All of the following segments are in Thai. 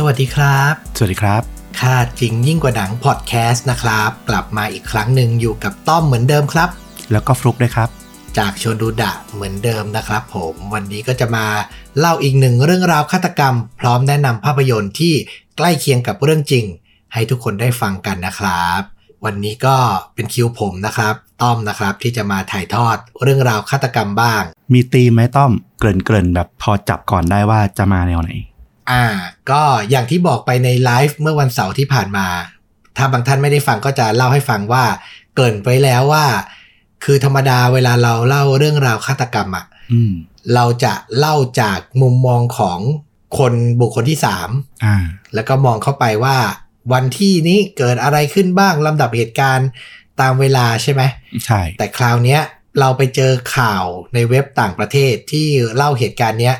สวัสดีครับ สวัสดีครับ ค่าจริงยิ่งกว่าหนังพอดแคสต์นะครับ กลับมาอีกครั้งหนึ่งอยู่กับต้อมเหมือนเดิมครับ แล้วก็ฟลุกด้วยครับ จากชวนดูดะเหมือนเดิมนะครับ ผมวันนี้ก็จะมาเล่าอีกหนึ่งเรื่องราวฆาตกรรม พร้อมแนะนำภาพยนตร์ที่ใกล้เคียงกับเรื่องจริง ให้ทุกคนได้ฟังกันนะครับ วันนี้ก็เป็นคิวผมนะครับ ต้อมนะครับที่จะมาถ่ายทอดเรื่องราวฆาตกรรมบ้าง มีตีมไหมต้อม เกริ่นเกริ่นๆแบบพอจับก่อนได้ว่าจะมาแนวไหน อ่า ก็อย่างที่บอกไปในไลฟ์เมื่อวันเสาร์ที่ผ่านมา ถ้าบางท่านไม่ได้ฟังก็จะเล่าให้ฟังว่า เกริ่นไปแล้วว่า คือธรรมดาเวลาเราเล่าเรื่องราวฆาตกรรมอะอืมเราจะเล่าจากมุมมองของคนบุคคลที่สามอ่าแล้วก็มองเข้าไปว่า วันที่นี้เกิดอะไรขึ้นบ้างลำดับเหตุการณ์ตามเวลาใช่ไหมใช่ แต่คราวเนี้ยเราไปเจอข่าวในเว็บต่างประเทศที่เล่าเหตุการณ์เนี้ย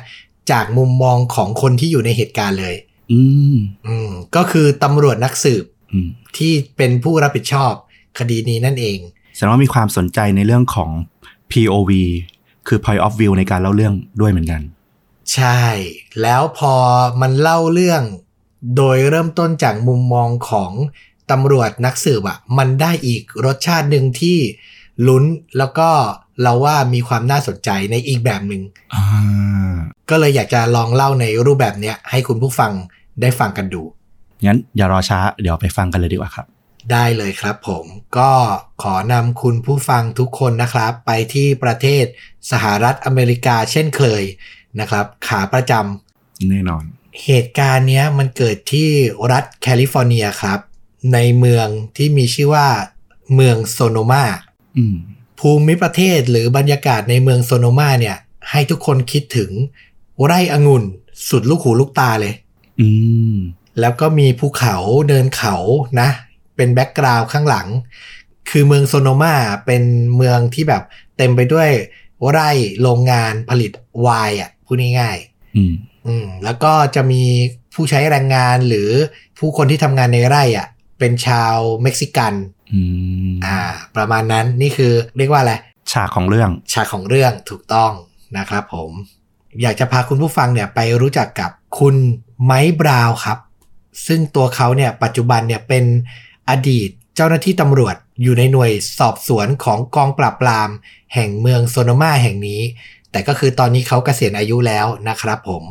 จากมุมมองของคนที่อยู่ในเหตุการณ์เลย อืมอืมก็คือตำรวจนักสืบอืมที่เป็นผู้รับผิดชอบคดีนี้นั่นเองแสดงว่ามีความสนใจในเรื่องของ POV คือ point of view ในการเล่าเรื่องด้วยเหมือนกัน ใช่ แล้วพอมันเล่าเรื่อง โดยเริ่มต้นจากมุมมองของตำรวจนักสืบอะมันได้อีกรสชาติหนึ่งที่ลุ้นแล้วก็ เราว่ามีความน่าสนใจในอีกแบบหนึ่งอ่าก็เลยอยากจะลองเล่าในรูปแบบเนี้ยให้คุณผู้ฟังได้ฟังกันดู งั้นอย่ารอช้าเดี๋ยวไปฟังกันเลยดีกว่าครับ ได้เลยครับผมก็ขอนำคุณผู้ฟังทุกคนนะครับ ไปที่ประเทศสหรัฐอเมริกาเช่นเคยนะครับ ขาประจสำหรับเหตุการณ์เนี้ยมันเกิดที่รัฐแคลิฟอร์เนียครับ ในเมืองที่มีชื่อว่าเมืองโซโนมาอืม ภูมิประเทศหรือบรรยากาศในเมืองโซโนมาเนี่ย ให้ทุกคนคิดถึงไร่องุ่น สุดลูกหูลูกตาเลย อืมแล้วก็มีภูเขาเนินเขานะ เป็น background ข้างหลัง คือเมืองโซโนมาเป็นเมืองที่แบบเต็มไปด้วยไร่โรงงานผลิตไวน์อะพูดง่ายอืมๆอืมแล้วก็จะมีผู้ใช้แรงงานหรือผู้คนที่ทำงานในไร่อะ เป็นชาวเม็กซิกัน อืมอ่า ประมาณนั้นนี่คือเรียกว่าอะไร ฉากของเรื่อง ฉากของเรื่องถูกต้องนะครับผม อยากจะพาคุณผู้ฟังเนี่ยไปรู้จักกับคุณไมค์บราวน์ครับ ซึ่งตัวเขาเนี่ยปัจจุบันเนี่ยเป็นอดีตเจ้าหน้าที่ตำรวจอยู่ในหน่วยสอบสวนของกองปราบปราม แห่งเมืองโซโนมาแห่งนี้ แต่ก็คือตอนนี้เขาเกษียณอายุแล้วนะครับผม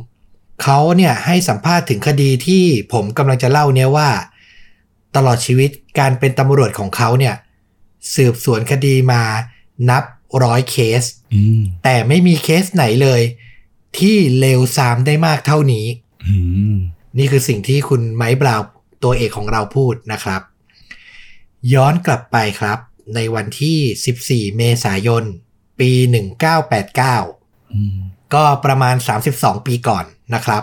เขาเนี่ยให้สัมภาษณ์ถึงคดีที่ผมกำลังจะเล่าเนี่ยว่า ตลอดชีวิตการเป็นตำรวจของเขาเนี่ย สืบสวนคดีมานับร้อยเคสอืมแต่ไม่มีเคสไหนเลย ที่เลวซามได้มากเท่านี้อืมนี่คือสิ่งที่คุณไมค์บราวน์ตัวเอกของเราพูดนะครับ ย้อนกลับไปครับ ในวันที่ 14 เมษายน ปี 1989อืมก็ประมาณ 32 ปีก่อนนะครับ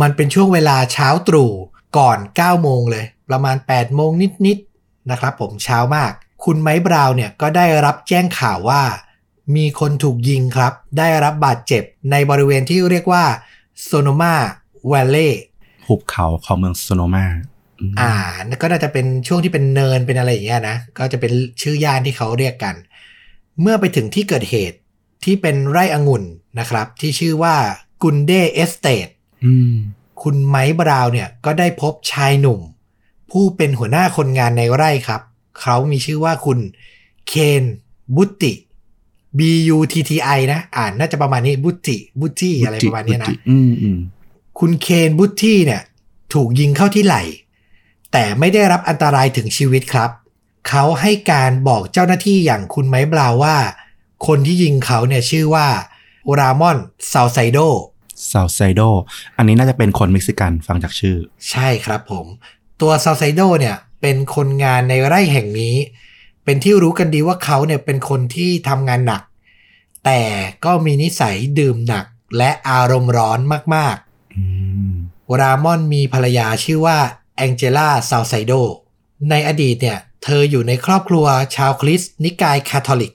มันเป็นช่วงเวลาเช้าตรู่ก่อน 9 โมงเลย ประมาณ8โมงนิดๆนะครับผมเช้ามาก คุณไมค์บราวน์เนี่ยก็ได้รับแจ้งข่าวว่า มีคนถูกยิงครับ ได้รับบาดเจ็บในบริเวณที่เรียกว่าSonoma Valleyหุบเขาของเมืองโซโนมาอืมอ่านั่นก็น่าจะเป็นช่วงที่เป็นเนินเป็นอะไรอย่างเงี้ยนะ ก็จะเป็นชื่อย่านที่เขาเรียกกัน เมื่อไปถึงที่เกิดเหตุที่เป็นไร่องุ่นนะครับ ที่ชื่อว่ากุนเด Estate อืมคุณไมค์บราวน์เนี่ยก็ได้พบชายหนุ่ม ผู้เป็นหัวหน้าคนงานในไร่ครับ เขามีชื่อว่าคุณเคนบุตตี้ B U T T I นะ อ่าน่าจะประมาณนี้บุตติบุตติอะไรประมาณเนี้ยนะอืมอืมคุณเคนบุตตี้เนี่ย ถูกยิงเข้าที่ไหล่ แต่ไม่ได้รับอันตรายถึงชีวิตครับ เขาให้การบอกเจ้าหน้าที่อย่างคุณไมค์บราวน์ว่า คนที่ยิงเขาเนี่ยชื่อว่ารามอนซาลไซโดซาลไซโด อันนี้น่าจะเป็นคนเม็กซิกันฟังจากชื่อ ใช่ครับผม ตัวซาลไซโดเนี่ยเป็นคนงานในไร่แห่งนี้ เป็นที่รู้กันดีว่าเขาเนี่ยเป็นคนที่ทำงานหนัก แต่ก็มีนิสัยดื่มหนักและอารมณ์ร้อนมากๆอืมรามอนมีภรรยาชื่อว่าแองเจล่าซาไซโด ในอดีตเนี่ยเธออยู่ในครอบครัวชาวคริสต์นิกายคาทอลิก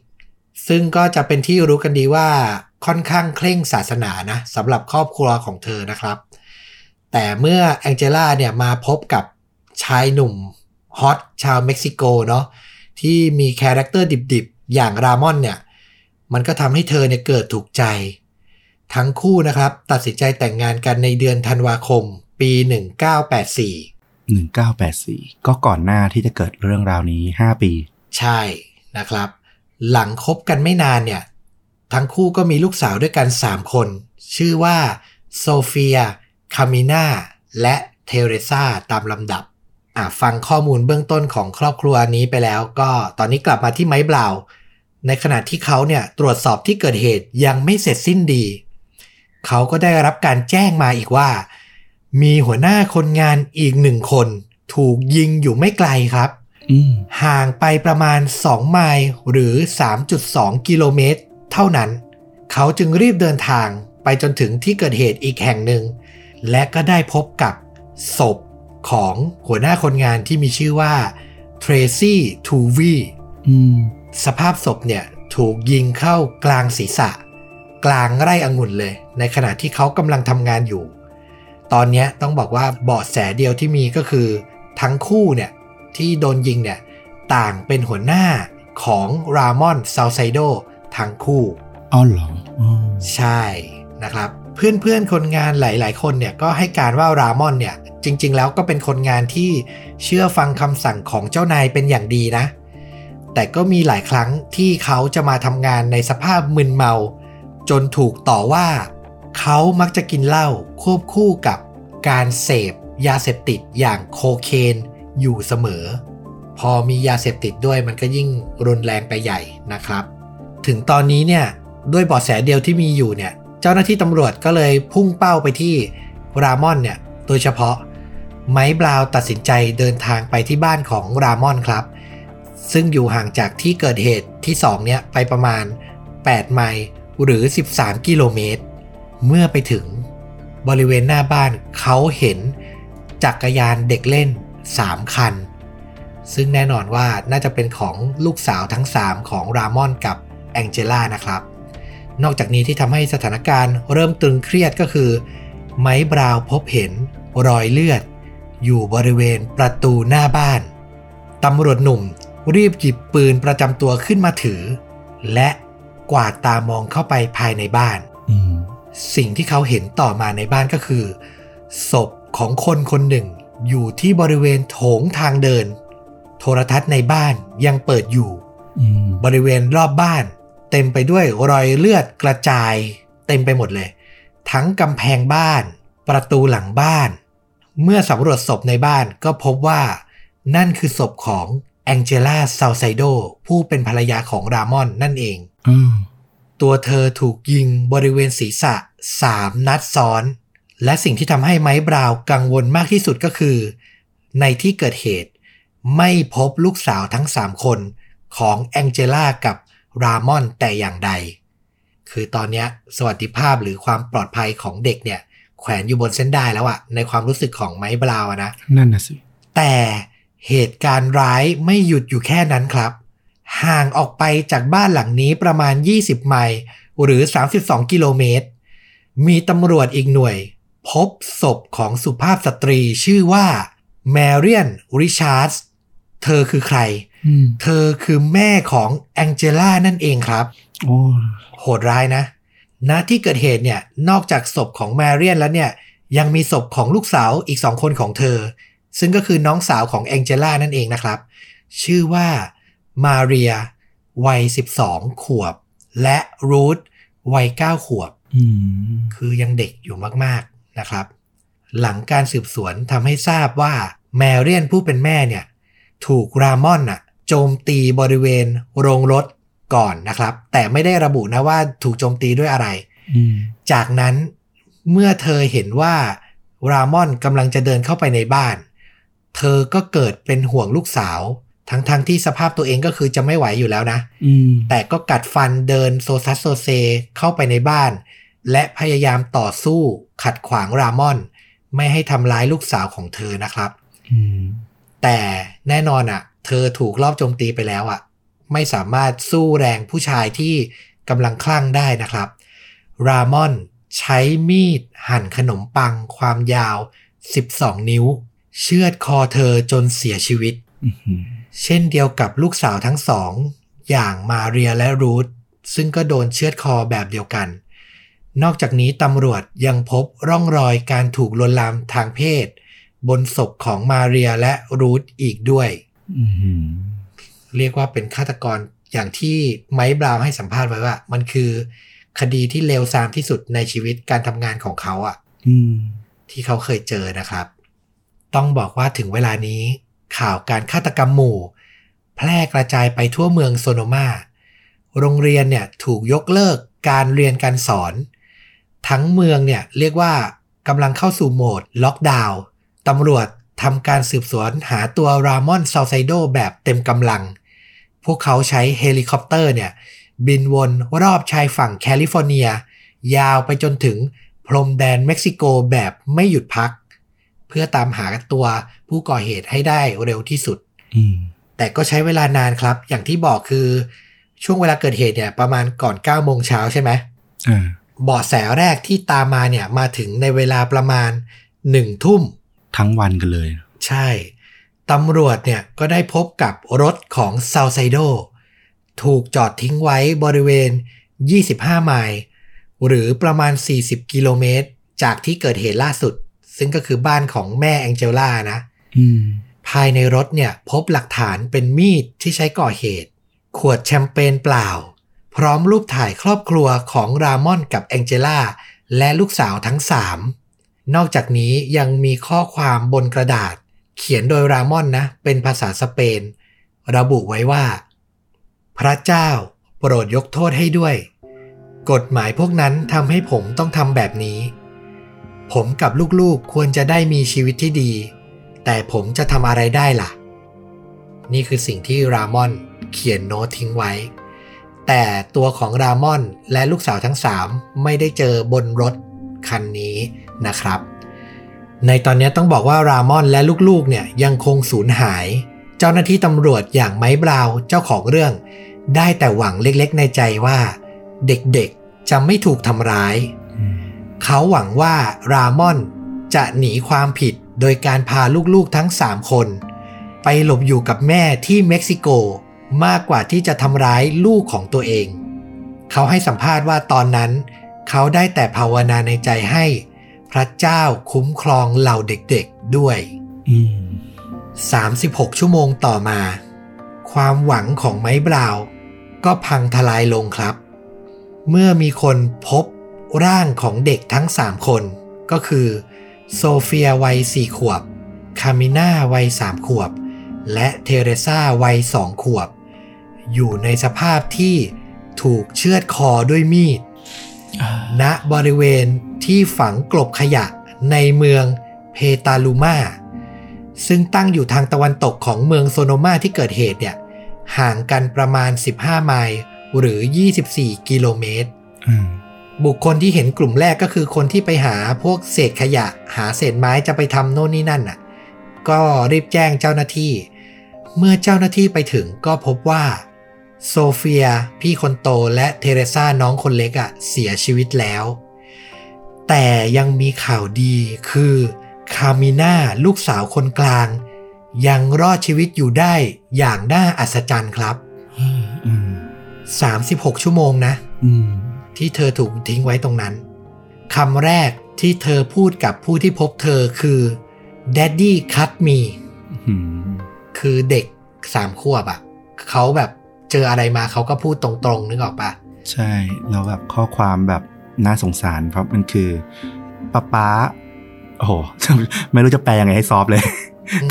ซึ่งก็จะเป็นที่รู้กันดีว่าค่อนข้างเคร่งศาสนานะสำหรับครอบครัวของเธอนะครับ แต่เมื่อแองเจล่าเนี่ยมาพบกับ ชายหนุ่ม hot ชาวเม็กซิโกเนาะที่มี character ดิบๆ อย่างรามอนเนี่ย มันก็ทำให้เธอเนี่ยเกิดถูกใจ ทั้งคู่นะครับ ตัดสินใจแต่งงานกันในเดือนธันวาคม ปี 1984 1984 ก็ก่อนหน้าที่จะเกิดเรื่องราวนี้ 5 ปี ใช่นะครับ หลังคบกันไม่นานเนี่ย ทั้งคู่ก็มีลูกสาวด้วยกัน 3 คน ชื่อว่าโซเฟีย คามิน่า และเทเรซาตามลำดับอะ ฟังข้อมูลเบื้องต้นของครอบครัวนี้ไปแล้ว ก็ตอนนี้กลับมาที่ไม้เบลาในขณะที่เขาเนี่ยตรวจสอบที่เกิดเหตุยังไม่เสร็จสิ้นดี เขาก็ได้รับการแจ้งมาอีกว่า มีหัวหน้าคนงานอีกหนึ่งคน ถูกยิงอยู่ไม่ไกลครับอืมห่างไปประมาณ 2 ไมล์หรือ 3.2 กิโลเมตร เท่านั้น เขาจึงรีบเดินทางไปจนถึงที่เกิดเหตุอีกแห่งหนึ่ง และก็ได้พบกับศพ ของหัวหน้าคนงานที่มีชื่อว่าเทรซี่ทูวีอืมสภาพศพเนี่ยถูกยิงเข้ากลางศีรษะ กลางไร่องุ่นเลย ในขณะที่เขากำลังทำงานอยู่ ตอนเนี้ยต้องบอกว่าเบาะแสเดียวที่มีก็คือ ทั้งคู่เนี่ยที่โดนยิงเนี่ยต่างเป็นหัวหน้าของรามอนซาลไซโดทั้งคู่ อ้าวเหรออ๋อใช่นะครับ เพื่อนๆคนงานหลาย ๆ คนเนี่ยก็ให้การว่ารามอนเนี่ยจริง ๆ แล้วก็เป็นคนงานที่เชื่อฟังคำสั่งของเจ้านายเป็นอย่างดีนะ แต่ก็มีหลายครั้งที่เขาจะมาทำงานในสภาพมึนเมา จนถูกต่อว่า เขามักจะกินเหล้าควบคู่กับการเสพยาเสพติดอย่างโคเคนอยู่เสมอ พอมียาเสพติดด้วยมันก็ยิ่งรุนแรงไปใหญ่นะครับ ถึงตอนนี้เนี่ยด้วยเบาะแสเดียวที่มีอยู่เนี่ย เจ้าหน้าที่ตำรวจก็เลยพุ่งเป้าไปที่รามอนเนี่ยโดยเฉพาะไมค์บราวตัดสินใจเดินทางไปที่บ้านของรามอนครับ ซึ่งอยู่ห่างจากที่เกิดเหตุที่2เนี่ยไปประมาณ 8 ไมล์หรือ 13 กิโลเมตร เมื่อไปถึงบริเวณหน้าบ้านเขาเห็นจักรยานเด็กเล่น 3 คัน ซึ่งแน่นอนว่าน่าจะเป็นของลูกสาวทั้ง 3 ของรามอนกับแองเจล่านะครับ นอกจากนี้ที่ทำให้สถานการณ์เริ่มตึงเครียดก็คือ ไมค์บราวน์พบเห็นรอยเลือด อยู่บริเวณประตูหน้าบ้านตำรวจหนุ่มรีบหยิบปืนประจำตัวขึ้นมาถือ และกวาดตามองเข้าไปภายในบ้านอืมสิ่งที่เขาเห็นต่อมาในบ้านก็คือ ศพของคนคนหนึ่ง อยู่ที่บริเวณโถงทางเดิน โทรทัศน์ในบ้านยังเปิดอยู่อืมบริเวณรอบบ้าน เต็มไปด้วยรอยเลือดกระจาย เต็มไปหมดเลย ทั้งกำแพงบ้าน ประตูหลังบ้าน เมื่อสำรวจศพในบ้านก็พบว่านั่นคือศพของแองเจล่าซาลไซโดผู้เป็นภรรยาของรามอนนั่นเองอืมตัวเธอถูกยิงบริเวณศีรษะ3นัดซ้อน และสิ่งที่ทำให้ไมค์บราวน์กังวลมากที่สุดก็คือ ในที่เกิดเหตุ ไม่พบลูกสาวทั้ง3คนของแองเจล่ากับ รามอนแต่อย่างใด คือตอนเนี้ยสวัสดิภาพหรือความปลอดภัยของเด็กเนี่ย แขวนอยู่บนเส้นได้แล้วอะในความรู้สึกของไมค์บราวน์อะนะ นั่นน่ะสิ แต่เหตุการณ์ร้ายไม่หยุดอยู่แค่นั้นครับ ห่างออกไปจากบ้านหลังนี้ประมาณ 20 ไมล์หรือ 32 กิโลเมตร มีตำรวจอีกหน่วย พบศพของสุภาพสตรีชื่อว่าแมเรียนริชาร์ดเธอคือใครอืม เธอคือแม่ของแองเจล่านั่นเองครับ โอ้โหดร้ายนะณที่เกิดเหตุเนี่ย นอกจากศพของแมเรียนแล้วเนี่ย ยังมีศพของลูกสาวอีกสองคนของเธอ ซึ่งก็คือน้องสาวของแองเจล่านั่นเองนะครับ ชื่อว่ามาเรียวัย 12 ขวบ และรูธวัย 9 ขวบอืมคือยังเด็กอยู่มากๆนะครับ หลังการสืบสวนทำให้ทราบว่าแมเรียนผู้เป็นแม่เนี่ย ถูกรามอนน่ะ โจมตีบริเวณโรงรถก่อนนะครับ แต่ไม่ได้ระบุนะว่าถูกโจมตีด้วยอะไรอืมจากนั้นเมื่อเธอเห็นว่ารามอนกำลังจะเดินเข้าไปในบ้าน เธอก็เกิดเป็นห่วงลูกสาว ทั้งๆ ที่สภาพตัวเองก็คือจะไม่ไหวอยู่แล้วนะอืมแต่ก็กัดฟันเดินโซซัดโซเซเข้าไปในบ้าน และพยายามต่อสู้ขัดขวางรามอน ไม่ให้ทำร้ายลูกสาวของเธอนะครับอืมแต่แน่นอนอะ่ะ เธอถูกลอบโจมตีไปแล้วอะ่ะ ไม่สามารถสู้แรงผู้ชายที่กำลังคลั่งได้นะครับ รามอนใช้มีดหั่นขนมปังความยาว 12 นิ้ว เชือดคอเธอจนเสียชีวิตอืมเช่นเดียวกับลูกสาวทั้งสอง อย่างมาเรียและรูธซึ่งก็โดนเชือดคอแบบเดียวกัน นอกจากนี้ตำรวจยังพบร่องรอยการถูกลวนลามทางเพศ บนศพของมาเรียและรูธอีกด้วยอืม เรียกว่าเป็นฆาตกรอย่างที่ไมค์บราวให้สัมภาษณ์ไว้ว่า มันคือคดีที่เลวทรามที่สุดในชีวิตการทำงานของเขาอะอืมที่เขาเคยเจอนะครับ ต้องบอกว่าถึงเวลานี้ข่าวการฆาตกรรมหมู่ แพร่กระจายไปทั่วเมืองโซโนมา โรงเรียนเนี่ยถูกยกเลิกการเรียนการสอน ทั้งเมืองเนี่ยเรียกว่ากำลังเข้าสู่โหมดล็อกดาวน์ตำรวจ ทำการสืบสวนหาตัวรามอนซาลไซโดแบบเต็มกำลัง พวกเขาใช้เฮลิคอปเตอร์เนี่ยบินวนรอบชายฝั่งแคลิฟอร์เนีย ยาวไปจนถึงพรมแดนเม็กซิโกแบบไม่หยุดพัก เพื่อตามหาตัวผู้ก่อเหตุให้ได้เร็วที่สุดอืมแต่ก็ใช้เวลานานครับ อย่างที่บอกคือช่วงเวลาเกิดเหตุเนี่ยประมาณก่อน9โมงเช้าใช่ไหมอ่าเบาะแสแรกที่ตามมาเนี่ยมาถึงในเวลาประมาณ1ทุ่ม ทั้งวันกันเลย ใช่ ตำรวจเนี่ยก็ได้พบกับรถของซา l ไซโดถูกจอดทิ้งไว้บริเวณ 25 ไมล์ หรือประมาณ 40 กิโลเมตร จากที่เกิดเหตุล่าสุด ซึ่งก็คือบ้านของแม่แองเจล่านะอืมภายในรถเนี่ยพบหลักฐานเป็นมีดที่ใช้ก่อเหตุ ขวดแชมเปญเปล่า พร้อมรูปถ่ายครอบครัวของรามอนกับแองเจล่าและลูกสาวทั้งสาม นอกจากนี้ยังมีข้อความบนกระดาษ เขียนโดยรามอนนะ เป็นภาษาสเปน ระบุไว้ว่า พระเจ้าโปรดยกโทษให้ด้วย กฎหมายพวกนั้นทำให้ผมต้องทำแบบนี้ ผมกับลูกๆควรจะได้มีชีวิตที่ดี แต่ผมจะทำอะไรได้ล่ะ นี่คือสิ่งที่รามอนเขียนโน้ตทิ้งไว้ แต่ตัวของรามอนและลูกสาวทั้งสามไม่ได้เจอบนรถคันนี้ นะครับ ในตอนนี้ต้องบอกว่ารามอนและลูกๆเนี่ยยังคงสูญหาย เจ้าหน้าที่ตำรวจอย่างไม้บราวน์เจ้าของเรื่อง ได้แต่หวังเล็กๆในใจว่า เด็กๆจะไม่ถูกทำร้ายอืมเขาหวังว่ารามอนจะหนีความผิดโดยการพาลูกๆทั้ง 3 คน ไปหลบอยู่กับแม่ที่เม็กซิโกมากกว่าที่จะทำร้ายลูกของตัวเอง เขาให้สัมภาษณ์ว่าตอนนั้น เขาได้แต่ภาวนาในใจให้ พระเจ้าคุ้มครองเหล่าเด็กๆด้วยอืม36 ชั่วโมงต่อมา ความหวังของไม้บราวน์ก็พังทลายลงครับ เมื่อมีคนพบร่างของเด็กทั้ง 3 คน ก็คือ โซเฟียวัย4ขวบ คามิน่าวัย3ขวบ และเทเรซาวัย2ขวบ อยู่ในสภาพที่ถูกเชือดคอด้วยมีด ณบริเวณที่ฝังกลบขยะในเมืองเพตาลูมาซึ่งตั้งอยู่ทางตะวันตกของเมืองโซโนมาที่เกิดเหตุเนี่ยห่างกันประมาณ 15 ไมล์หรือ 24 กิโลเมตรอืมบุคคลที่เห็นกลุ่มแรกก็คือคนที่ไปหาพวกเศษขยะ หาเศษไม้จะไปทำโน่นนี่นั่นน่ะ ก็รีบแจ้งเจ้าหน้าที่ เมื่อเจ้าหน้าที่ไปถึงก็พบว่า โซเฟียพี่คนโตและเทเรซาน้องคนเล็กอะ่ะเสียชีวิตแล้ว แต่ยังมีข่าวดีคือคามิน่าลูกสาวคนกลาง ยังรอดชีวิตอยู่ได้อย่างน่าอัศจรรย์ครับอืม36 ชั่วโมงนะที่เธอถูกทิ้งไว้ตรงนั้นคำแรกที่เธอพูดกับผู้ที่พบเธอคือ Daddy cut me คือเด็กสามขวบอะ่ะเขาแบบ เจออะไรมาเขาก็พูดตรงๆ นึกออกปะใช่แล้วแบบข้อความแบบน่าสงสารเพราะมันคือป้าป๊าโอ้โห ไม่รู้จะแปลยังไงให้ซอฟต์เลย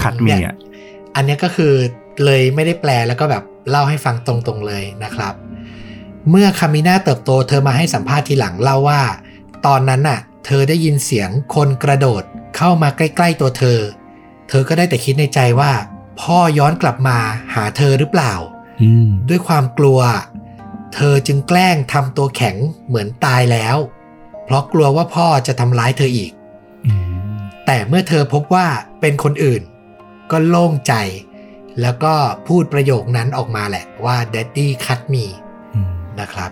คัดมีเนี่ยอะอันเนี้ยก็คือเลยไม่ได้แปลแล้วก็แบบเล่าให้ฟังตรงๆเลยนะครับ เมื่อคามิน่าเติบโตเธอมาให้สัมภาษณ์ทีหลังเล่าว่า ตอนนั้นน่ะ เธอได้ยินเสียงคนกระโดดเข้ามาใกล้ๆตัวเธอ เธอก็ได้แต่คิดในใจว่า พ่อย้อนกลับมาหาเธอหรือเปล่าอืม ด้วยความกลัว เธอจึงแกล้งทำตัวแข็งเหมือนตายแล้ว เพราะกลัวว่าพ่อจะทำร้ายเธออีกอืมแต่เมื่อเธอพบว่าเป็นคนอื่น ก็โล่งใจ แล้วก็พูดประโยคนั้นออกมาแหละว่า daddy cut me อืมนะครับ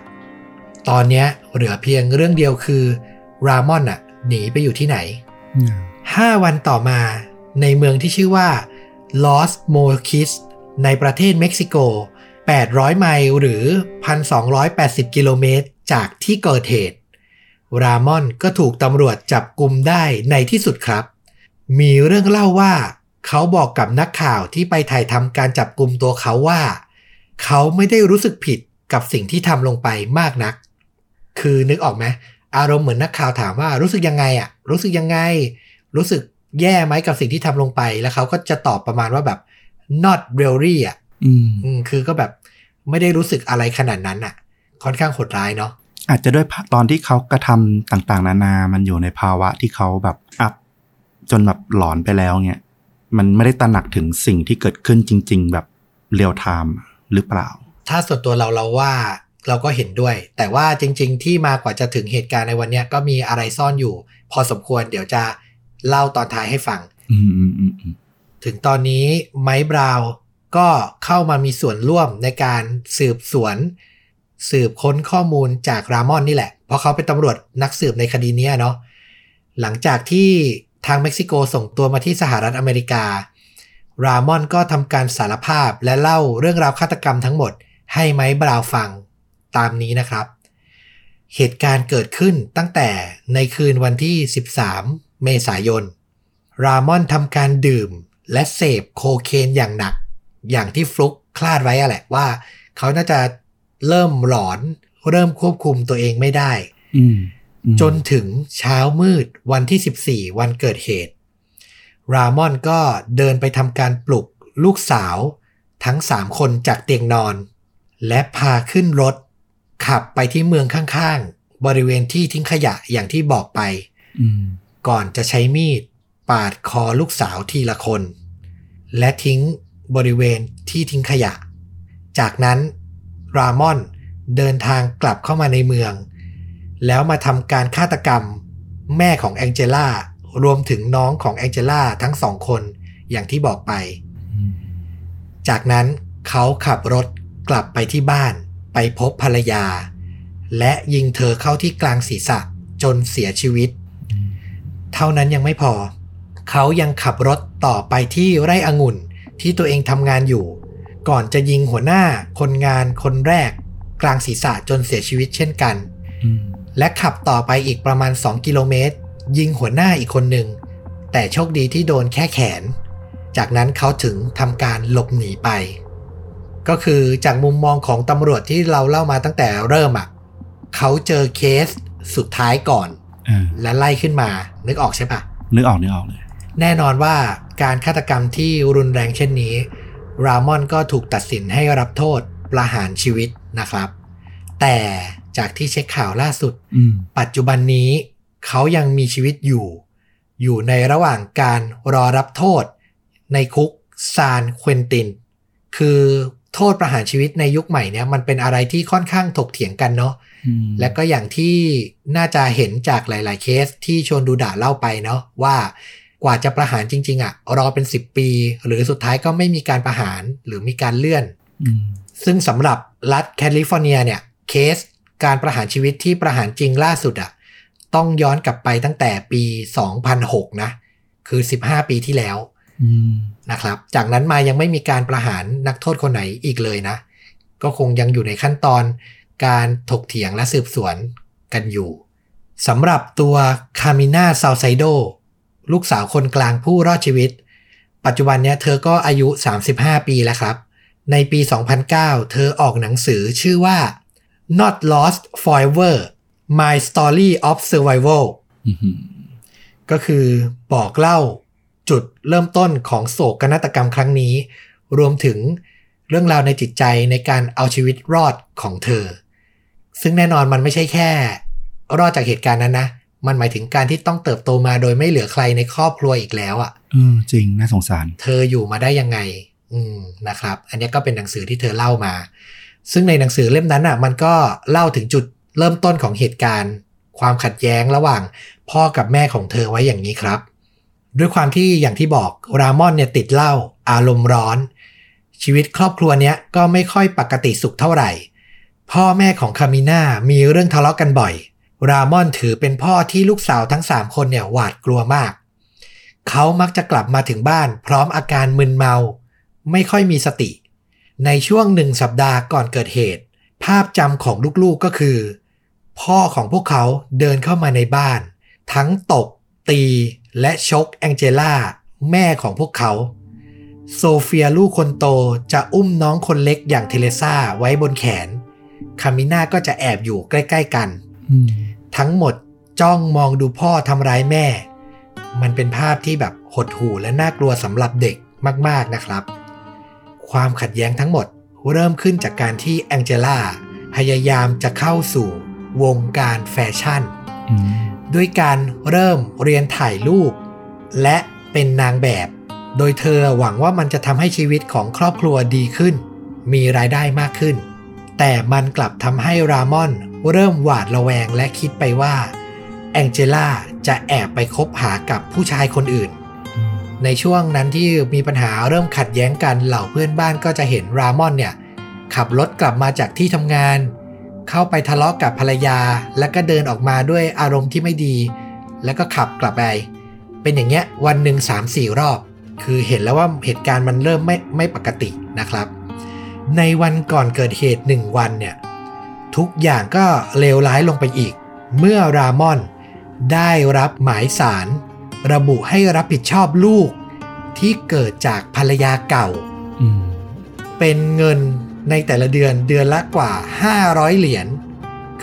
ตอนเนี้ยเหลือเพียงเรื่องเดียวคือ รามอนอะหนีไปอยู่ที่ไหนอืม5วันต่อมาในเมืองที่ชื่อว่า Los Mochis ในประเทศเม็กซิโก 800 ไมล์หรือ 1,280 กิโลเมตร จากที่เกิดเหตุ รามอนก็ถูกตำรวจจับกลุมได้ในที่สุดครับ มีเรื่องเล่าว่า เขาบอกกับนักข่าวที่ไปถ่ายทำการจับกลุ่มตัวเขาว่า เขาไม่ได้รู้สึกผิดกับสิ่งที่ทำลงไปมากนัก คือนึกออกไหมอารมณ์เหมือนนักข่าวถามว่ารู้สึกยังไงอะรู้สึกยังไง รู้สึกแย่ไหมกับสิ่งที่ทำลงไป แล้วเขาก็จะตอบประมาณว่าแบบ not really อะ อืมอืมคือก็แบบไม่ได้รู้สึกอะไรขนาดนั้นอะ ค่อนข้างโหดร้ายเนาะอาจจะด้วยภาพตอนที่เขากระทำต่างๆ นานา มันอยู่ในภาวะที่เขาแบบ up จนแบบหลอนไปแล้วเนี่ยมันไม่ได้ตระหนักถึงสิ่งที่เกิดขึ้นจริง ๆ แบบ real timeหรือเปล่า ถ้าส่วนตัวเราเราว่าเราก็เห็นด้วย แต่ว่าจริง ๆ ที่มากว่าจะถึงเหตุการณ์ในวันเนี้ยก็มีอะไรซ่อนอยู่ พอสมควรเดี๋ยวจะเล่าตอนท้ายให้ฟังอืมอืมอืมอืมถึงตอนนี้ไมค์บราวน์ ก็เข้ามามีส่วนร่วมในการสืบสวน สืบค้นข้อมูลจากรามอนนี่แหละ เพราะเขาเป็นตำรวจนักสืบในคดีนี้เนาะหลังจากที่ทางเม็กซิโกส่งตัวมาที่สหรัฐอเมริการามอนก็ทำการสารภาพและเล่าเรื่องราวฆาตกรรมทั้งหมด ให้ไมค์บราวฟังตามนี้นะครับ เหตุการณ์เกิดขึ้นตั้งแต่ในคืนวันที่ 13 เมษายน รามอนทำการดื่มและเสพโคเคนอย่างหนัก อย่างที่ฟลุกคลาดไว้อะแหละว่า เขาน่าจะเริ่มหลอนเริ่มควบคุมตัวเองไม่ได้อืมอืมจนถึงเช้ามืดวันที่ 14 วันเกิดเหตุ รามอนก็เดินไปทำการปลุกลูกสาว ทั้ง3คนจากเตียงนอน และพาขึ้นรถ ขับไปที่เมืองข้างๆ บริเวณที่ทิ้งขยะอย่างที่บอกไปอืมก่อนจะใช้มีด ปาดคอลูกสาวทีละคน และทิ้ง บริเวณที่ทิ้งขยะ จากนั้นรามอนเดินทางกลับเข้ามาในเมือง แล้วมาทำการฆาตกรรม แม่ของแองเจล่ารวมถึงน้องของแองเจล่าทั้งสองคนอย่างที่บอกไป จากนั้นเขาขับรถกลับไปที่บ้านไปพบภรรยา และยิงเธอเข้าที่กลางศีรษะจนเสียชีวิต เท่านั้นยังไม่พอ เขายังขับรถต่อไปที่ไร่องุ่น ที่ตัวเองทำงานอยู่ ก่อนจะยิงหัวหน้าคนงานคนแรก กลางศีรษะจนเสียชีวิตเช่นกันอืมและขับต่อไปอีกประมาณ 2 กิโลเมตร ยิงหัวหน้าอีกคนหนึ่ง แต่โชคดีที่โดนแค่แขน จากนั้นเขาถึงทำการหลบหนีไป ก็คือจากมุมมองของตำรวจที่เราเล่ามาตั้งแต่เริ่มอะ่ะเขาเจอเคสสุดท้ายก่อนเออและไล่ขึ้นมา นึกออกใช่ปะนึกออกนึกออกเลย แน่นอนว่าการฆาตกรรมที่รุนแรงเช่นนี้ รามอนก็ถูกตัดสินให้รับโทษประหารชีวิตนะครับ แต่จากที่เช็กข่าวล่าสุดอืมปัจจุบันนี้เขายังมีชีวิตอยู่ อยู่ในระหว่างการรอรับโทษ ในคุกซานเควนติน คือโทษประหารชีวิตในยุคใหม่เนี่ยมันเป็นอะไรที่ค่อนข้างถกเถียงกันเนาะอืมและก็อย่างที่น่าจะเห็นจากหลาย ๆ เคสที่ชวนดูดาเล่าไปเนาะว่า กว่าจะประหารจริง ๆอะรอเป็น 10 ปี หรือสุดท้ายก็ไม่มีการประหารหรือมีการเลื่อนอืมซึ่งสำหรับรัฐแคลิฟอร์เนียเนี่ยเคสการประหารชีวิตที่ประหารจริงล่าสุดอะต้องย้อนกลับไปตั้งแต่ปี 2006 นะ คือ 15 ปีที่แล้วอืมนะครับ จากนั้นมายังไม่มีการประหารนักโทษคนไหนอีกเลยนะ ก็คงยังอยู่ในขั้นตอนการถกเถียงและสืบสวนกันอยู่สำหรับตัวคามิน่าซา l ไซโด ลูกสาวคนกลางผู้รอดชีวิต ปัจจุบันเนี้ยเธอก็อายุ 35 ปีแล้วครับ ในปี 2009 เธอออกหนังสือชื่อว่า Not Lost Forever My Story of Survival อืมก็คือบอกเล่าจุดเริ่มต้นของโศกนาฏกรรมครั้งนี้ รวมถึงเรื่องราวในจิตใจในการเอาชีวิตรอดของเธอ ซึ่งแน่นอนมันไม่ใช่แค่ รอดจากเหตุการณ์นั้นนะ มันหมายถึงการที่ต้องเติบโตมาโดยไม่เหลือใครในครอบครัวอีกแล้วอะ่ะเออจริงน่าสงสาร เธออยู่มาได้ยังไง อืมนะครับ อันนี้ก็เป็นหนังสือที่เธอเล่ามา ซึ่งในหนังสือเล่มนั้นอะ มันก็เล่าถึงจุดเริ่มต้นของเหตุการณ์ ความขัดแย้งระหว่างพ่อกับแม่ของเธอไว้อย่างนี้ครับ ด้วยความที่อย่างที่บอกรามอนเนี่ยติดเหล้าอารมณ์ร้อน ชีวิตครอบครัวเนี้ยก็ไม่ค่อยปกติสุขเท่าไหร่ พ่อแม่ของคามิน่ามีเรื่องทะเลาะกันบ่อย รามอนถือเป็นพ่อที่ลูกสาวทั้งสามคนเนี่ยหวาดกลัวมาก เขามักจะกลับมาถึงบ้านพร้อมอาการมึนเมา ไม่ค่อยมีสติ ในช่วงหนึ่งสัปดาห์ก่อนเกิดเหตุ ภาพจำของลูกๆก็คือ พ่อของพวกเขาเดินเข้ามาในบ้าน ทั้งตบ ตีและชกแองเจล่าแม่ของพวกเขา โซเฟียลูกคนโตจะอุ้มน้องคนเล็กอย่างเทเลซ่าไว้บนแขน คามิน่าก็จะแอบอยู่ใกล้ ๆ กัน อืม ทั้งหมดจ้องมองดูพ่อทำร้ายแม่ มันเป็นภาพที่แบบหดหู่และน่ากลัวสำหรับเด็กมาก ๆนะครับ ความขัดแย้งทั้งหมดเริ่มขึ้นจากการที่แองเจล่าพยายามจะเข้าสู่วงการแฟชั่นอืมด้วยการเริ่มเรียนถ่ายรูป และเป็นนางแบบ โดยเธอหวังว่ามันจะทำให้ชีวิตของครอบครัวดีขึ้น มีรายได้มากขึ้น แต่มันกลับทำให้รามอน เริ่มหวาดระแวงและคิดไปว่า แองเจล่าจะแอบไปคบหากับผู้ชายคนอื่นอืมในช่วงนั้นที่มีปัญหาเริ่มขัดแย้งกันเหล่าเพื่อนบ้านก็จะเห็นรามอนเนี่ย ขับรถกลับมาจากที่ทำงาน เข้าไปทะเลาะกับภรรยา แล้วก็เดินออกมาด้วยอารมณ์ที่ไม่ดี แล้วก็ขับกลับไป เป็นอย่างเงี้ยวันหนึ่งสามสี่รอบ คือเห็นแล้วว่าเหตุการณ์มันเริ่มไม่ไม่ปกตินะครับ ในวันก่อนเกิดเหตุหนึ่งวันเนี่ย ทุกอย่างก็เลวร้ายลงไปอีก เมื่อรามอนได้รับหมายสาร ระบุให้รับผิดชอบลูก ที่เกิดจากภรรยาเก่าอืมเป็นเงินในแต่ละเดือนเดือนละกว่า 500 เหรียญ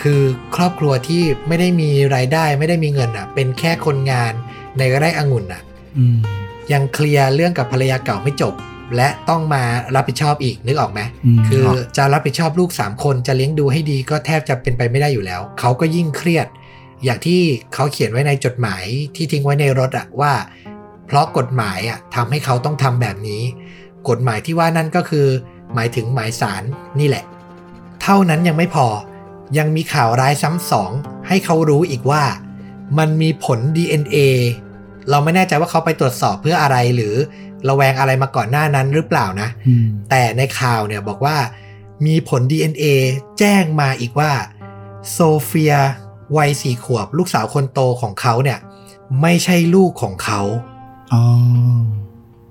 คือครอบครัวที่ไม่ได้มีรายได้ไม่ได้มีเงินอะ เป็นแค่คนงานในไร่องุ่นอะอืมยังเคลียร์เรื่องกับภรรยาเก่าไม่จบ และต้องมารับผิดชอบอีกนึกออกไหมมคือออกจะรับผิดชอบลูก 3 คนจะเลี้ยงดูให้ดีก็แทบจะเป็นไปไม่ได้อยู่แล้ว เขาก็ยิ่งเครียด อย่างที่เขาเขียนไว้ในจดหมายที่ทิ้งไว้ในรถอะว่า เพราะกฎหมายอะทำให้เขาต้องทำแบบนี้ กฎหมายที่ว่านั่นก็คือ หมายถึงหมายสารนี่แหละ เท่านั้นยังไม่พอยังมีข่าวร้ายซ้ำสองให้เขารู้อีกว่า มันมีผล DNA เราไม่แน่ใจว่าเขาไปตรวจสอบเพื่ออะไรหรือ ระแวงอะไรมาก่อนหน้านั้นหรือเปล่านะอืมแต่ในข่าวเนี่ยบอกว่ามีผล DNA แจ้งมาอีกว่า โซเฟียวัยสี่ขวบ ลูกสาวคนโตของเขาเนี่ย ไม่ใช่ลูกของเขาอ๋อ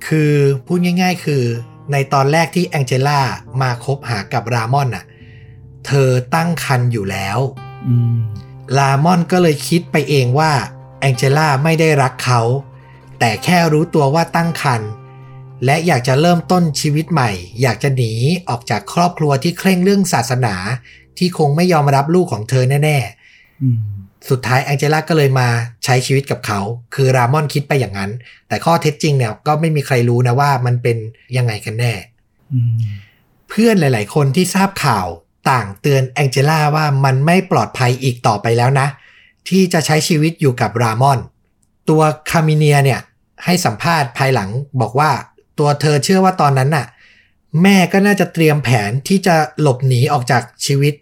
คือพูดง่าย ๆ คือ ในตอนแรกที่แองเจล่ามาคบหากับรามอนน่ะ เธอตั้งครรภ์อยู่แล้วอืมลามอนก็เลยคิดไปเองว่าแองเจล่าไม่ได้รักเขา แต่แค่รู้ตัวว่าตั้งครรภ์ และอยากจะเริ่มต้นชีวิตใหม่ อยากจะหนีออกจากครอบครัวที่เคร่งเรื่องศาสนา ที่คงไม่ยอมรับลูกของเธอแน่อืมๆสุดท้ายแองเจล่าก็เลยมาใช้ชีวิตกับเขา คือรามอนคิดไปอย่างนั้น แต่ข้อเท็จจริงเนี่ยก็ไม่มีใครรู้นะว่ามันเป็นยังไงกันแน่อืมเพื่อนหลาย ๆ คนที่ทราบข่าวต่างเตือนแองเจล่าว่ามันไม่ปลอดภัยอีกต่อไปแล้วนะ ที่จะใช้ชีวิตอยู่กับรามอน ตัวคามิเนียเนี่ยให้สัมภาษณ์ภายหลังบอกว่า ตัวเธอเชื่อว่าตอนนั้นน่ะ แม่ก็น่าจะเตรียมแผนที่จะหลบหนีออกจากชีวิต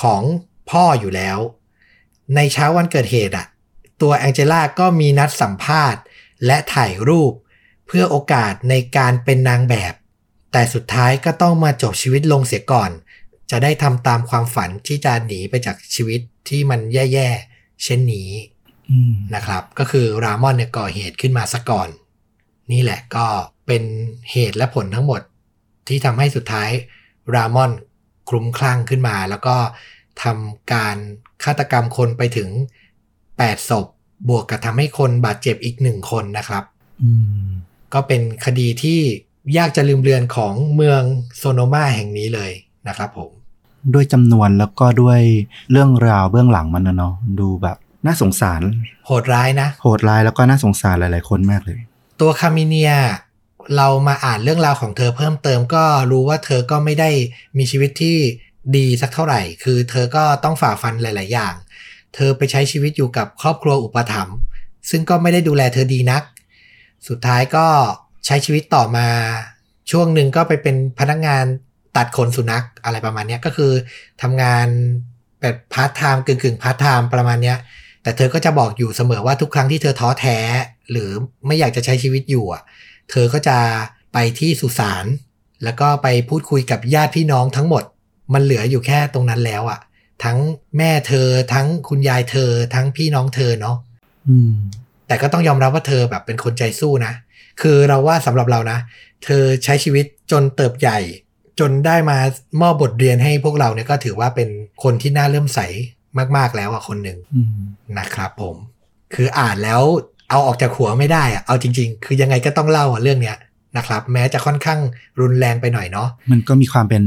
ของพ่ออยู่แล้ว ในเช้าวันเกิดเหตุอะ ตัวแองเจล่าก็มีนัดสัมภาษณ์ และถ่ายรูป เพื่อโอกาสในการเป็นนางแบบ แต่สุดท้ายก็ต้องมาจบชีวิตลงเสียก่อน จะได้ทำตามความฝันที่จะหนีไปจากชีวิตที่มันแย่ๆเช่นนี้นะครับ ก็คือรามอนเนี่ยก่อเหตุขึ้นมาซะก่อน นี่แหละก็เป็นเหตุและผลทั้งหมดที่ทำให้สุดท้ายรามอนคลุ้มคลั่งขึ้นมา แล้วก็ทำการฆาตกรรมคนไปถึง 8 ศพ บวกกับทำให้คนบาดเจ็บอีกหนึ่งคนนะครับอืมก็เป็นคดีที่ยากจะลืมเลือนของเมืองโซโนมาแห่งนี้เลยนะครับผม ด้วยจำนวนแล้วก็ด้วยเรื่องราวเบื้องหลังมันนะเนาะดูแบบน่าสงสาร โหดร้ายนะ โหดร้ายแล้วก็น่าสงสารหลาย ๆ คนมากเลย ตัวคามิเนียเรามาอ่านเรื่องราวของเธอเพิ่มเติมก็รู้ว่าเธอก็ไม่ได้มีชีวิตที่ดีสักเท่าไหร่ คือเธอก็ต้องฝ่าฟันหลาย ๆ อย่าง เธอไปใช้ชีวิตอยู่กับครอบครัวอุปถัมภ์ซึ่งก็ไม่ได้ดูแลเธอดีนัก สุดท้ายก็ใช้ชีวิตต่อมา ช่วงหนึ่งก็ไปเป็นพนักงานตัดขนสุนัขอะไรประมาณนี้ก็คือทำงานแบบพาร์ทไทม์กึ่งกึ่งพาร์ทไทม์ประมาณนี้แต่เธอก็จะบอกอยู่เสมอว่าทุกครั้งที่เธอท้อแท้ หรือไม่อยากจะใช้ชีวิตอยู่อะ เธอก็จะไปที่สุสานแล้วก็ไปพูดคุยกับญาติพี่น้องทั้งหมด มันเหลืออยู่แค่ตรงนั้นแล้วอะ ทั้งแม่เธอทั้งคุณยายเธอ ทั้งพี่น้องเธอเนาะอืมแต่ก็ต้องยอมรับว่าเธอแบบเป็นคนใจสู้นะ คือเราว่าสำหรับเรานะ เธอใช้ชีวิตจนเติบใหญ่ จนได้มามอบบทเรียนให้พวกเราเนี่ยก็ถือว่าเป็นคนที่น่าเลื่อมใสมาก ๆแล้วอะคนหนึ่งอืมนะครับผม คืออ่านแล้ว เอาออกจากหัวไม่ได้อะเอาจริง ๆ คือยังไงก็ต้องเล่าอะเรื่องเนี้ยนะครับ แม้จะค่อนข้างรุนแรงไปหน่อยเนาะมันก็มีความเป็น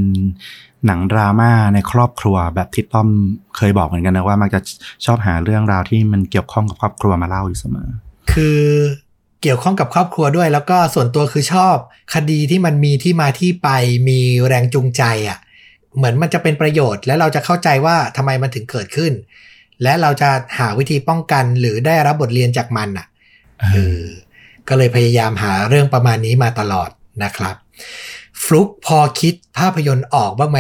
หนังดราม่าในครอบครัวแบบที่ต้อมเคยบอกเหมือนกันนะว่ามักจะชอบหาเรื่องราวที่มันเกี่ยวข้องกับครอบครัวมาเล่าอยู่เสมอ คือเกี่ยวข้องกับครอบครัวด้วย แล้วก็ส่วนตัวคือชอบ คดีที่มันมีที่มาที่ไปมีแรงจูงใจอะ่ะเหมือนมันจะเป็นประโยชน์ และเราจะเข้าใจว่าทำไมมันถึงเกิดขึ้น และเราจะหาวิธีป้องกันหรือได้รับบทเรียนจากมันอะ เออก็เลยพยายามหาเรื่องประมาณนี้มาตลอดนะครับฟลุกพอคิดภาพยนตร์ออกบ้างไหม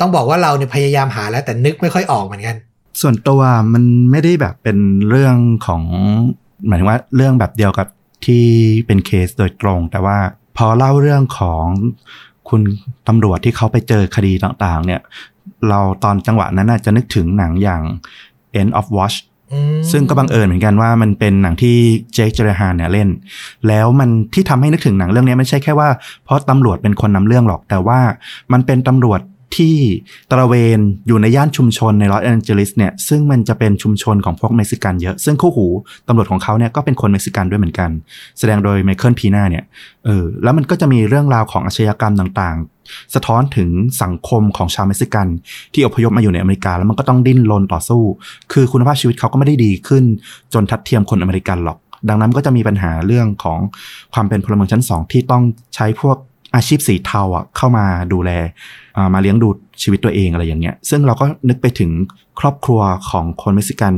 ต้องบอกว่าเราเนี่ยพยายามหาแล้วแต่นึกไม่ค่อยออกเหมือนกัน ส่วนตัวมันไม่ได้แบบเป็นเรื่องของ หมายถึงว่าเรื่องแบบเดียวกับที่เป็นเคสโดยตรง แต่ว่าพอเล่าเรื่องของคุณตำรวจที่เขาไปเจอคดีต่างๆ เนี่ย เราตอนจังหวะนั้นน่ะจะนึกถึงหนังอย่าง End of Watch ซึ่งก็บังเอิญเหมือนกันว่ามันเป็นหนังที่เจคเจอร์ฮานเนี่ยเล่น แล้วมันที่ทำให้นึกถึงหนังเรื่องนี้ไม่ใช่แค่ว่าเพราะตำรวจเป็นคนนำเรื่องหรอก แต่ว่ามันเป็นตำรวจ ที่ตระเวนอยู่ในย่านชุมชนในลอสแอนเจลิสเนี่ยซึ่งมันจะเป็นชุมชนของพวกเม็กซิกันเยอะ ซึ่งคู่หูตำรวจของเขาเนี่ยก็เป็นคนเม็กซิกันด้วยเหมือนกัน แสดงโดยไมเคิลพีนาเนี่ยเออแล้วมันก็จะมีเรื่องราวของอาชญากรรมต่างๆ สะท้อนถึงสังคมของชาวเม็กซิกัน ที่อพยพมาอยู่ในอเมริกา แล้วมันก็ต้องดิ้นรนต่อสู้ คือคุณภาพชีวิตเขาก็ไม่ได้ดีขึ้น จนทัดเทียมคนอเมริกันหรอก ดังนั้นก็จะมีปัญหาเรื่องของความเป็นพลเมืองชั้นสองที่ต้องใช้พวก อาชีพสีเทาอะเข้ามาดูแลอ่ามาเลี้ยงดูชีวิตตัวเองอะไรอย่างเงี้ย ซึ่งเราก็นึกไปถึงครอบครัวของคนเม็กซิกัน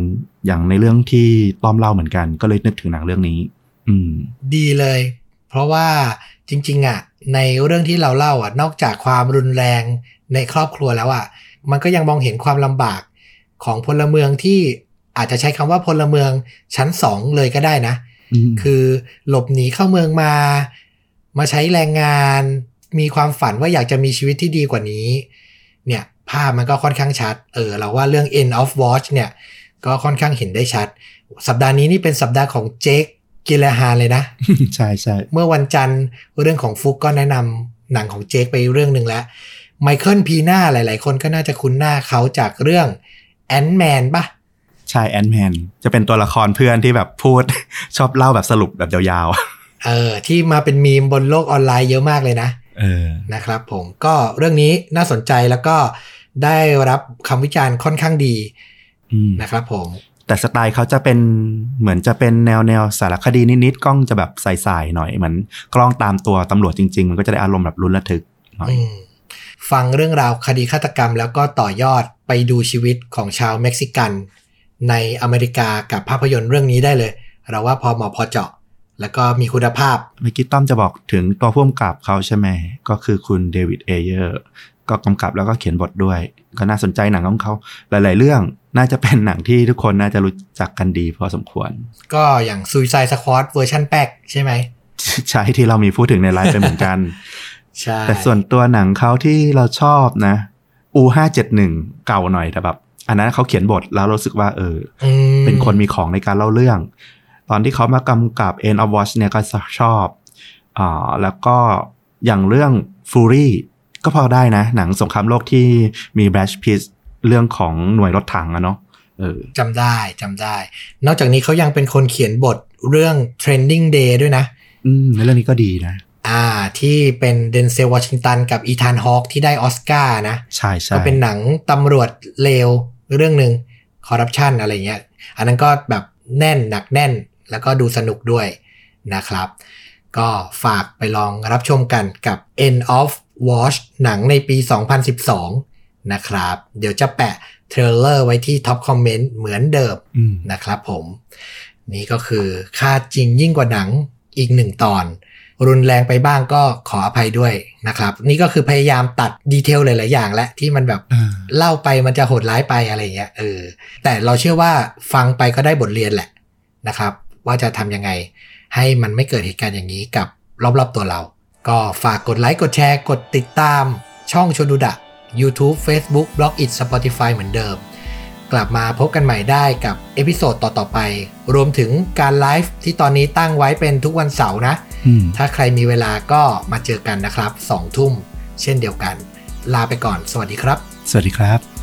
อย่างในเรื่องที่ต้อมเล่าเหมือนกัน ก็เลยนึกถึงหนังเรื่องนี้ อืม ดีเลย เพราะว่าจริง ๆ อะ ในเรื่องที่เราเล่าอะ นอกจากความรุนแรงในครอบครัวแล้วอะ มันก็ยังมองเห็นความลำบากของพลเมืองที่อาจจะใช้คำว่าพลเมืองชั้นสองเลยก็ได้นะอืมคือหลบหนีเข้าเมืองมา มาใช้แรงงานมีความฝันว่าอยากจะมีชีวิตที่ดีกว่านี้ เนี่ย ภาพมันก็ค่อนข้างชัด เออ เราว่าเรื่อง End of Watch เนี่ย ก็ค่อนข้างเห็นได้ชัด สัปดาห์นี้นี่เป็นสัปดาห์ของเจคกิลฮานเลยนะ ใช่ใช่เมื่อวันจันทร์เรื่องของฟุกก็แนะนำหนังของเจคไปเรื่องหนึ่งแล้วไมเคิลพีน่าหลาย ๆ คนก็น่าจะคุ้นหน้าเขาจากเรื่องแอนแมนปะใช่แอนแมนจะเป็นตัวละครเพื่อนที่แบบพูดชอบเล่าแบบสรุปแบบยาว เออที่มาเป็นมีมบนโลกออนไลน์เยอะมากเลยนะๆเออนะครับผมก็เรื่องนี้น่าสนใจแล้วก็ได้รับคำวิจารณ์ค่อนข้างดีอืมนะครับผม แต่สไตล์เขาจะเป็นเหมือนจะเป็นแนวแนวสารคดีนิดๆกล้องจะแบบใสๆหน่อยเหมือนกล้องตามตัวตำรวจจริง ๆ มันก็จะได้อารมณ์แบบลุ้นระทึกหน่อยอืมฟังเรื่องราวคดีฆาตกรรม แล้วก็ต่อยอดไปดูชีวิตของชาวเม็กซิกัน ในอเมริกากับภาพยนตร์เรื่องนี้ได้เลย เราว่าพอเหมาะพอเจาะ แล้วก็มีคุณภาพเมื่อกี้ต้อมจะบอกถึงตัวผู้กำกับเขาใช่ไหม ก็คือคุณเดวิดเอเยอร์ก็กำกับแล้วก็เขียนบทด้วย ก็น่าสนใจหนังของเขาหลาย ๆ เรื่องน่าจะเป็นหนังที่ทุกคนน่าจะรู้จักกันดีพอสมควร ก็อย่าง Suicide Squad เวอร์ชันแป๊กใช่ไหม ใช่ที่เรามีพูดถึงในไลฟ์ไปเหมือนกันใช่แต่ส่วนตัวหนังเขาที่เราชอบนะอูห้าเจ็ดหนึ่งเก่าหน่อยแต่แบบอันนั้นเขาเขียนบทแล้วรู้สึกว่าเอออืมเป็นคนมีของในการเล่าเรื่อง ตอนที่เขามากำกับ End of Watch เนี่ยก็ชอบอ่าแล้วก็อย่างเรื่อง Fury ก็พอได้นะ หนังสงครามโลกที่มี Brad Pitt เรื่องของหน่วยรถถังอะเนาะเออจำได้จำได้ นอกจากนี้เขายังเป็นคนเขียนบทเรื่อง Trending Day ด้วยนะ อืมในเรื่องนี้ก็ดีนะ อ่า ที่เป็นเดนเซลวอชิงตันกับอีธานฮอคที่ได้ออสการ์นะ ใช่ใช่ก็เป็นหนังตำรวจเลวเรื่องหนึ่งคอร์รัปชันอะไรเงี้ย อันนั้นก็แบบแน่นหนักแน่น แล้วก็ดูสนุกด้วยนะครับ ก็ฝากไปลองรับชมกันกับ End of Watch หนังในปี 2012 นะครับ เดี๋ยวจะแปะ trailer ไว้ที่ top comment เหมือนเดิมอืมนะครับผม นี่ก็คือฆาตจริงยิ่งกว่าหนังอีกหนึ่งตอน รุนแรงไปบ้างก็ขออภัยด้วยนะครับ นี่ก็คือพยายามตัด detail หลาย ๆ อย่างและที่มันแบบเออเล่าไปมันจะโหดร้ายไปอะไรเงี้ยเออแต่เราเชื่อว่าฟังไปก็ได้บทเรียนแหละนะครับ ว่าจะทำยังไง ให้มันไม่เกิดเหตุการณ์อย่างนี้กับรอบๆตัวเรา ก็ฝากกดไลค์กดแชร์ กดติดตาม ช่องชวนดูดะ YouTube Facebook b l o g i t Spotify เหมือนเดิม กลับมาพบกันใหม่ได้กับ episode ต่อ ๆ ไป รวมถึงการไลฟ์ที่ตอนนี้ตั้งไว้เป็นทุกวันเสาร์นะอืมถ้าใครมีเวลาก็มาเจอกันนะครับ2ทุ่มเช่นเดียวกัน ลาไปก่อน สวัสดีครับ สวัสดีครับ